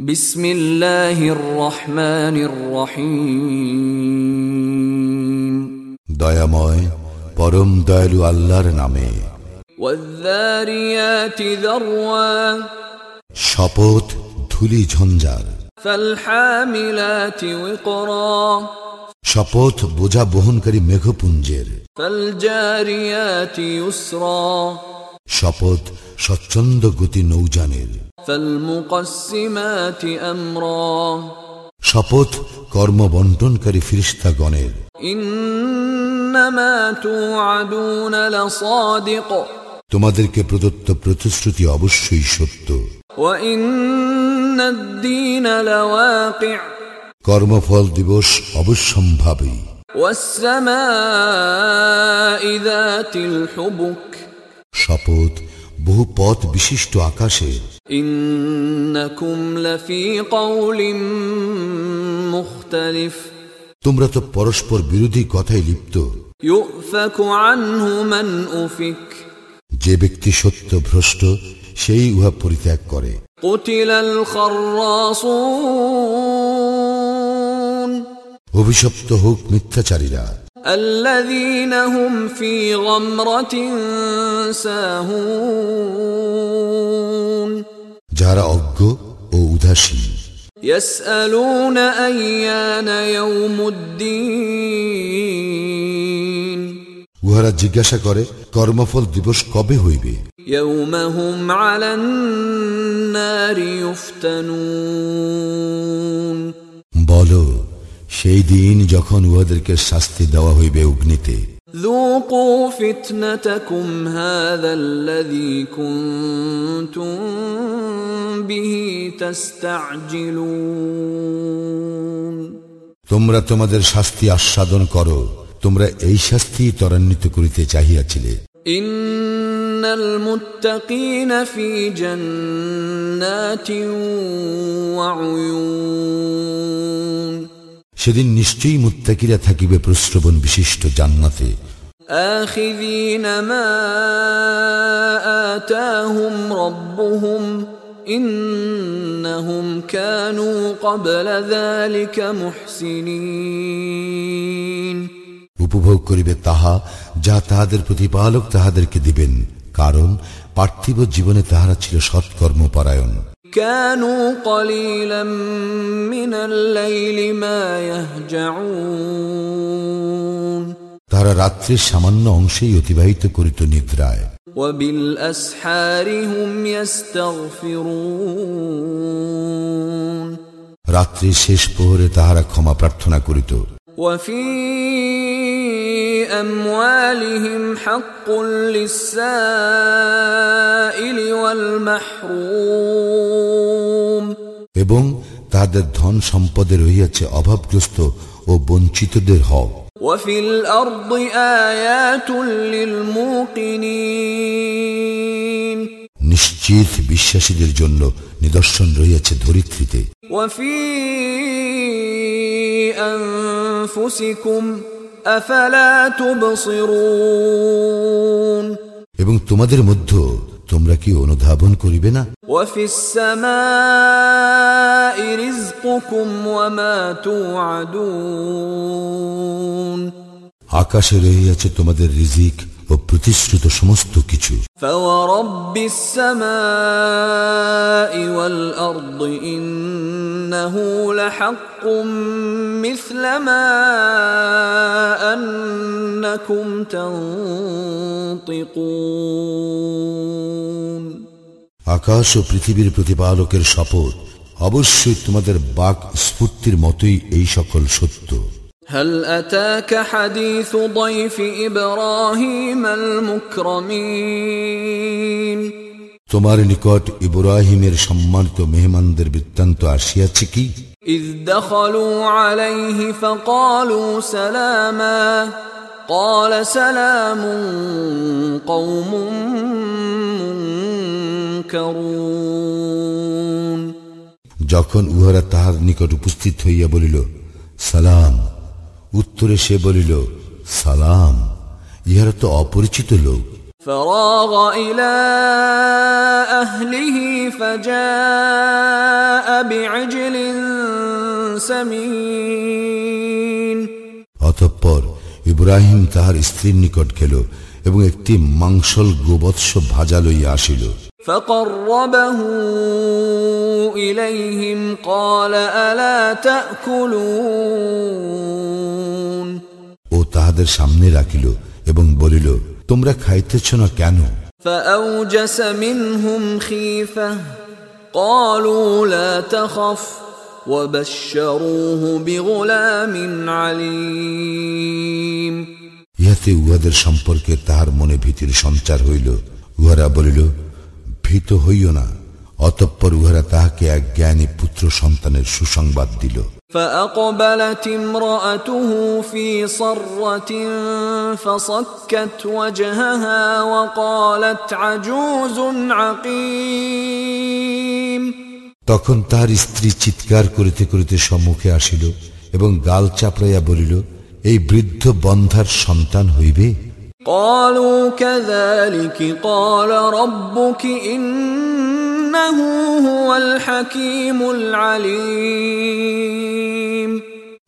বিসমিল্লাহির রহমানির রহিম। দয়াময় পরম দয়ালু আল্লাহর নামে। শপথ ধুলি ঝঞ্ঝার। শপথ বোঝা বহনকারী মেঘপুঞ্জের। শপথ স্বচ্ছন্দ গতি নৌজানের فالمقسمات امرا শপথ কর্ম বন্টনকারী ফিরিস্তাগণের انما توعدون لصادق তোমাদেরকে প্রদত্ত প্রতিশ্রুতি অবশ্যই সত্য وان الدين لواقع কর্মফল দিবস অবশ্যম্ভাবী والسماء ذات الحبك শপথ বহু পথ বিশিষ্ট আকাশে। তোমরা তো পরস্পর বিরোধী কথায় লিপ্ত। যে ব্যক্তি সত্য ভ্রষ্ট সেই উহা পরিত্যাগ করে। অভিশপ্ত হোক মিথ্যাচারীরা। الذين هم في غمرة ساهون যারা অজ্ঞ ও উদাসীন يسألون أيان يوم الدين উহারা জিজ্ঞাসা করে কর্মফল দিবস কবে হইবে يوم هم على النار يفتنون বল সেই দিন যখন উহাদেরকে শাস্তি দেওয়া হইবে অগ্নিতে ذوقوا فتنتكم هذا الذي كنتم به تستعجلون তোমরা তোমাদের শাস্তি আস্বাদন করো তোমরা এই শাস্তি ত্বরান্বিত করিতে চাহিয়াছিলে إن المتقين في جنات وعيون সেদিন নিশ্চয়ই মুত্তাকিরা থাকিবে প্রশ্রবণ বিশিষ্ট জান্নাতে آخذين ما آتاهم ربهم إنهم كانوا قبل ذلك محسنين উপভোগ করিবে তাহা যা তাহাদের প্রতিপালক তাহাদেরকে দিবেন কারণ পার্থিব জীবনে তাহারা ছিল সৎকর্মপরায়ণ كانوا قليلا من الليل ما يهجعون তাহারা রাত্রির সামান্য অংশেই অতিবাহিত করিত নিদ্রায় وبالأسحار هم يستغفرون রাত্রির শেষ প্রহরে তাহারা ক্ষমা প্রার্থনা করিত وفي أموالهم حق للسائل والمحروم এবং তাহাদের ধন সম্পদে রহিয়াছে অভাবগ্রস্ত ও বঞ্চিতদের হক وفي الأرض آيات للموقنين নিশ্চিত বিশ্বাসীদের জন্য নিদর্শন রহিয়াছে ধরিত্রীতে وفي أنفسكم أفلا تبصرون এবং তোমাদের মধ্য তোমরা কি অনুধাবন করিবে না? আকাশে রহিয়াছে তোমাদের রিজিক ও প্রতিশ্রুত সমস্ত কিছু। আকাশ ও পৃথিবীর প্রতিপালকের শপথ অবশ্যই তোমাদের বাক স্ফূর্তির মতোই এই সকল সত্য। هل أتاك حديث ضيف إبراهيم المكرمين তোমার নিকট ইব্রাহিমের সম্মানিত মেহমানদের বৃত্তান্ত আসিয়াছে কি إذ دخلوا عليه فقالوا سلاما قال سلام قوم منكرون যখন উহারা তাহার নিকট উপস্থিত হইয়া বলিল সালাম উত্তরে সে বলিল সালাম ইহারা তো অপরিচিত লোক فراغ إلى أهله فجاء بعجل سمين অতঃপর ইব্রাহিম তাহার স্ত্রীর নিকট গেল এবং একটি মাংসল গোবৎস ভাজা লইয়া আসিল فقربه إليهم قال ألا تأكلون ও তাহাদের সামনে রাখিল এবং বলিল তোমরা খাইতেছ না কেন فأوجس منهم خيفة قالوا لا تخف وبشروه بغلام عليم ইহাতে উহাদের সম্পর্কে তাহার মনে ভীতির সঞ্চার হইল উহারা বলিল ভীত হইও না অতঃপর উহারা তাহাকে এক জ্ঞানী পুত্র সন্তানের সুসংবাদ দিল فأقبلت امرأته في صرة فصكت وجهها وقالت عجوز عقيم তখন তাহার স্ত্রী চিৎকার করিতে করিতে সম্মুখে আসিল এবং গাল চাপড়াইয়া বলিল এই বৃদ্ধ বন্ধার সন্তান হইবে قالوا كذلك قال ربك إنه هو الحكيم العليم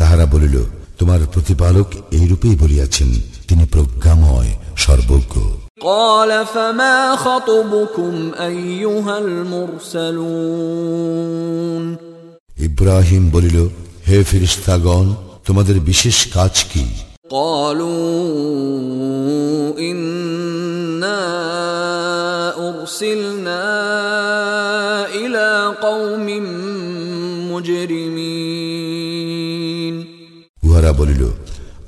তাহারা বলিল তোমার প্রতিপালক এইরূপেই বলিয়াছেন তিনি প্রজ্ঞাময় সর্বজ্ঞ قال فما خطبكم أيها المرسلون ইব্রাহিম বলিল হে ফিরিস্তাগণ তোমাদের বিশেষ কাজ কি قالوا إنا أرسلنا إلى قوم مجرمين উহারা বলিল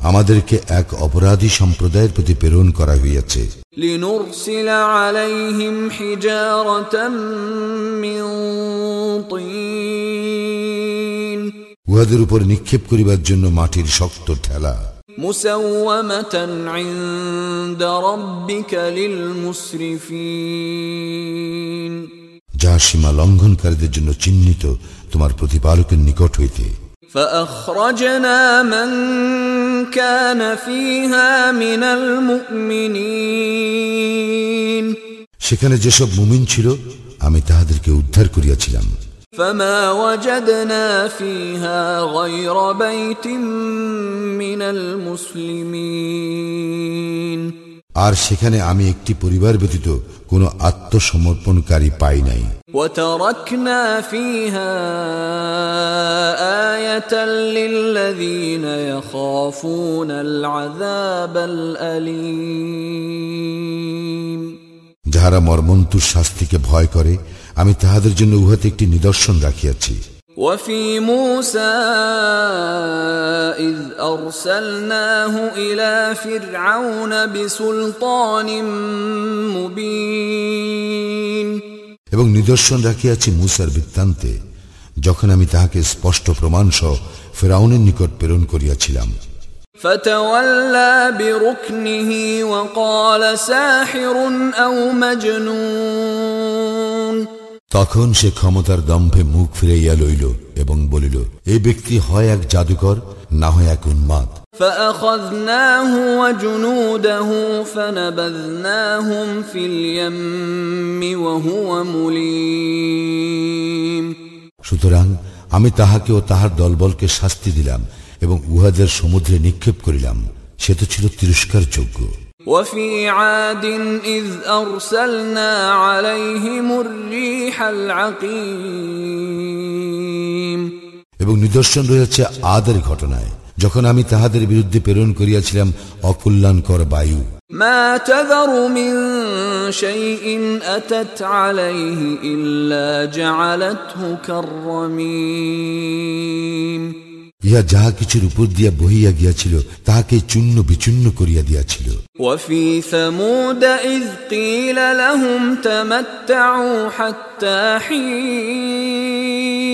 আমাদেরকে এক অপরাধী সম্প্রদায়ের প্রতি প্রেরণ করা হইয়াছে لنرسل عليهم حجارة من طين উহাদের উপর নিক্ষেপ করিবার জন্য মাটির শক্ত ঠেলা مسومة عند ربك للمسرفين যা সীমা লঙ্ঘনকারীদের জন্য চিহ্নিত তোমার প্রতিপালকের নিকট হইতে فأخرجنا من كان فيها من المؤمنين সেখানে যেসব মুমিন ছিল আমি তাহাদেরকে উদ্ধার করিয়াছিলাম فما وجدنا فيها غير بيت من المسلمين আর সেখানে আমি একটি পরিবার ব্যতীত কোনো আত্মসমর্পণকারী পাই নাই وتركنا فيها آية للذين يخافون العذاب الأليم যাহারা মর্মন্তুর শাস্তিকে ভয় করে আমি তাহাদের জন্য উহাতে একটি নিদর্শন রাখিয়াছি وفي موسى إذ أرسلناه إلى فرعون بسلطان مبين এবং নিদর্শন রাখিয়াছি মুসার বৃত্তান্তে যখন আমি তাহাকে স্পষ্ট প্রমাণ সহ ফেরাউনের নিকট প্রেরণ করিয়াছিলাম فتولى بركنه وقال ساحر أو مجنون তখন সে ক্ষমতার দম্ভে মুখ ফিরাইয়া লইল এবং বলিল এই ব্যক্তি হয় এক জাদুকর না হয় এক উন্মাদ فأخذناه وجنوده فنبذناهم في اليم وهو مليم সুতরাং আমি তাহাকে ও তাহার দলবলকে শাস্তি দিলাম এবং উহাদের সমুদ্রে নিক্ষেপ করিলাম সে তো ছিল তিরস্কারযোগ্য وفي عاد إذ أرسلنا عليهم الريح العقيم এবং নিদর্শন রয়েছে আদের ঘটনায় যখন আমি তাহাদের বিরুদ্ধে প্রেরণ করিয়াছিলাম অকল্যাণকর বায়ু ما تذر من شيء أتت عليه إلا جعلته كالرميم ইহা যাহা কিছুর উপর দিয়া বহিয়া গিয়াছিল তাহাকে চূর্ণ বিচূর্ণ করিয়া দিয়াছিল وفي ثمود إذ قيل لهم تمتعوا حتى حين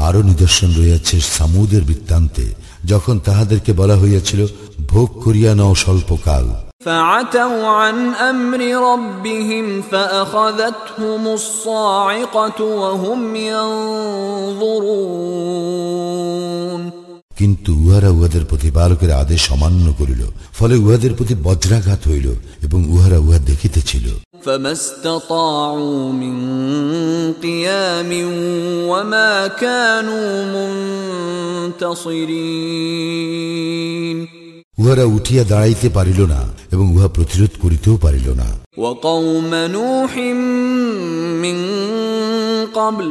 আরো নিদর্শন রয়েছে সামুদের বৃত্তান্তে যখন তাহাদেরকে বলা হইয়াছিল ভোগ করিয়া নাও স্বল্পকাল فعتوا عن أمر ربهم فأخذتهم الصاعقة وهم ينظرون কিন্তু উহারা উহাদের প্রতিপালকের আদেশ অমান্য করিল ফলে উহাদের প্রতি বজ্রাঘাত হইল এবং উহারা উহা দেখিতেছিল فما استطاعوا من قيام وما كانوا منتصرين উহারা উঠিয়া দাঁড়াইতে পারিল না এবং উহা প্রতিরোধ করিতেও পারিল না وقوم نوح من قبل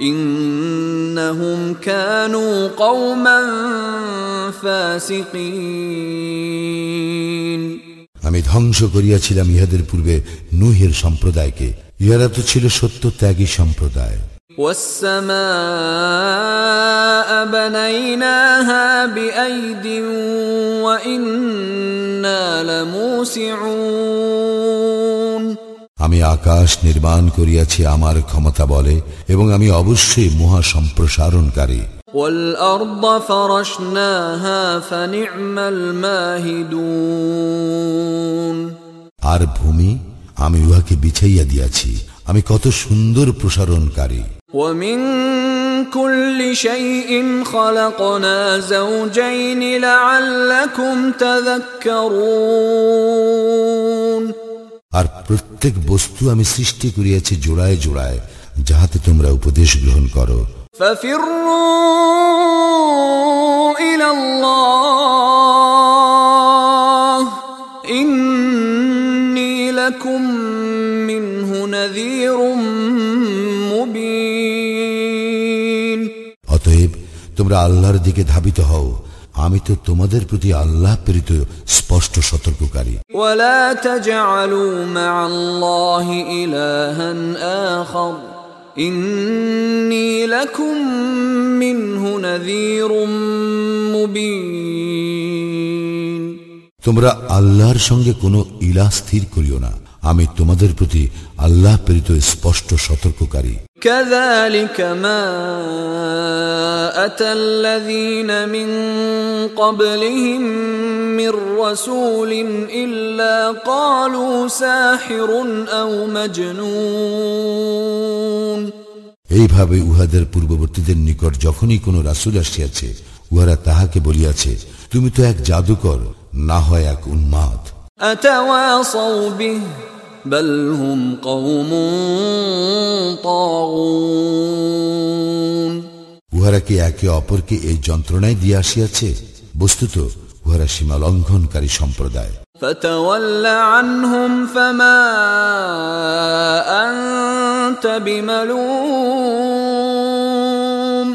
إنهم كانوا قوما فاسقين আমি ধ্বংস করিয়াছিলাম ইহাদের পূর্বে নুহের সম্প্রদায়কে ইহারা তো ছিল সত্য ত্যাগী সম্প্রদায় والسماء بنيناها بأيد وإنا لموسعون আমি আকাশ নির্মাণ করিয়াছি আমার ক্ষমতা বলে এবং আমি অবশ্যই মহা সম্প্রসারণকারী والأرض فرشناها فنعم الماهدون আর ভূমি আমি উহাকে বিছাইয়া দিয়াছি আমি কত সুন্দর প্রসারণকারী ومن كل شيء خلقنا زوجين لعلكم تذكرون আর প্রত্যেক বস্তু আমি সৃষ্টি করিয়াছি জোড়ায় জোড়ায় যাহাতে তোমরা উপদেশ গ্রহণ করো। অতএব তোমরা আল্লাহর দিকে ধাবিত হও আমি তো তোমাদের প্রতি আল্লাহ প্রেরিত স্পষ্ট সতর্ককারী। তোমরা আল্লাহর সঙ্গে কোনো ইলা স্থির করিও না। আমি তোমাদের প্রতি আল্লাহ প্রেরিত স্পষ্ট সতর্ককারী। كذلك ما أتى الذين من قبلهم من رسول إلا قالوا ساحر أو مجنون এইভাবে উহাদের পূর্ববর্তীদের নিকট যখনই কোনো রাসুল আসিয়াছে উহারা তাহাকে বলিয়াছে তুমি তো এক জাদুকর না হয় এক উন্মাদ أتواصوا به بل هم قوم طاغون উহারা কি একে অপরকে এই যন্ত্রণায় দিয়ে আসিয়াছে বস্তুত উহারা সীমা লঙ্ঘনকারী সম্প্রদায় فتول عنهم فما أنت بملوم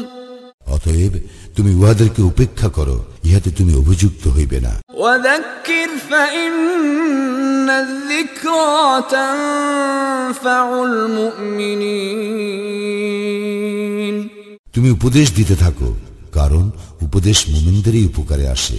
অতএব তুমি উহাদেরকে উপেক্ষা করো ইহাতে তুমি অভিযুক্ত হইবে না وذكر فإن الذكرى تنفع المؤمنين তুমি উপদেশ দিতে থাকো কারণ উপদেশ মুমিনদেরই উপকারে আসে।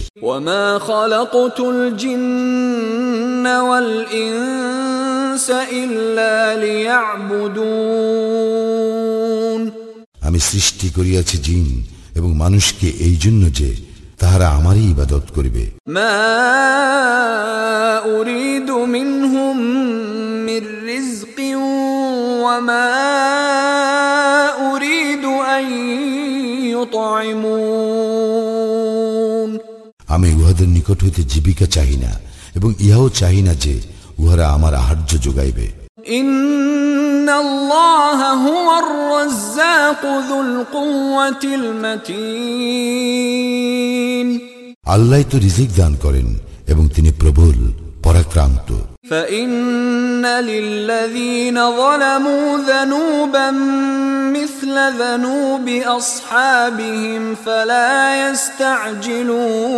আমি সৃষ্টি করিয়াছি জিন এবং মানুষকে এই জন্য যে তাহারা আমারই ইবাদত করিবে। আমি উহাদের নিকট হইতে জীবিকা চাহি না এবং ইহাও চাহি না যে উহারা আমার আহার্য যোগাইবে। ইন আল্লাহ তো রিজিক দান করেন এবং তিনি প্রবল পরাক্রান্ত فإن للذين ظلموا ذنوبا مثل ذنوب أصحابهم فلا يستعجلون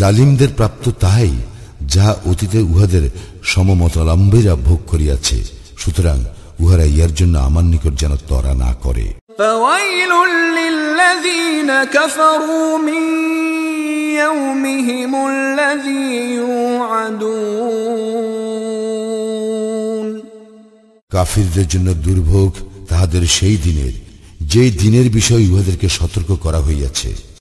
জালিমদের প্রাপ্ত তাহাই যাহা অতীতে উহাদের সমমতালম্বীরা ভোগ করিয়াছে সুতরাং উহারা ইয়ার জন্য আমার নিকট যেন তরা না করে। কাফিরদের জন্য দুর্ভোগ তাহাদের সেই দিনের যেই দিনের বিষয় উহাদেরকে সতর্ক করা হইয়াছে।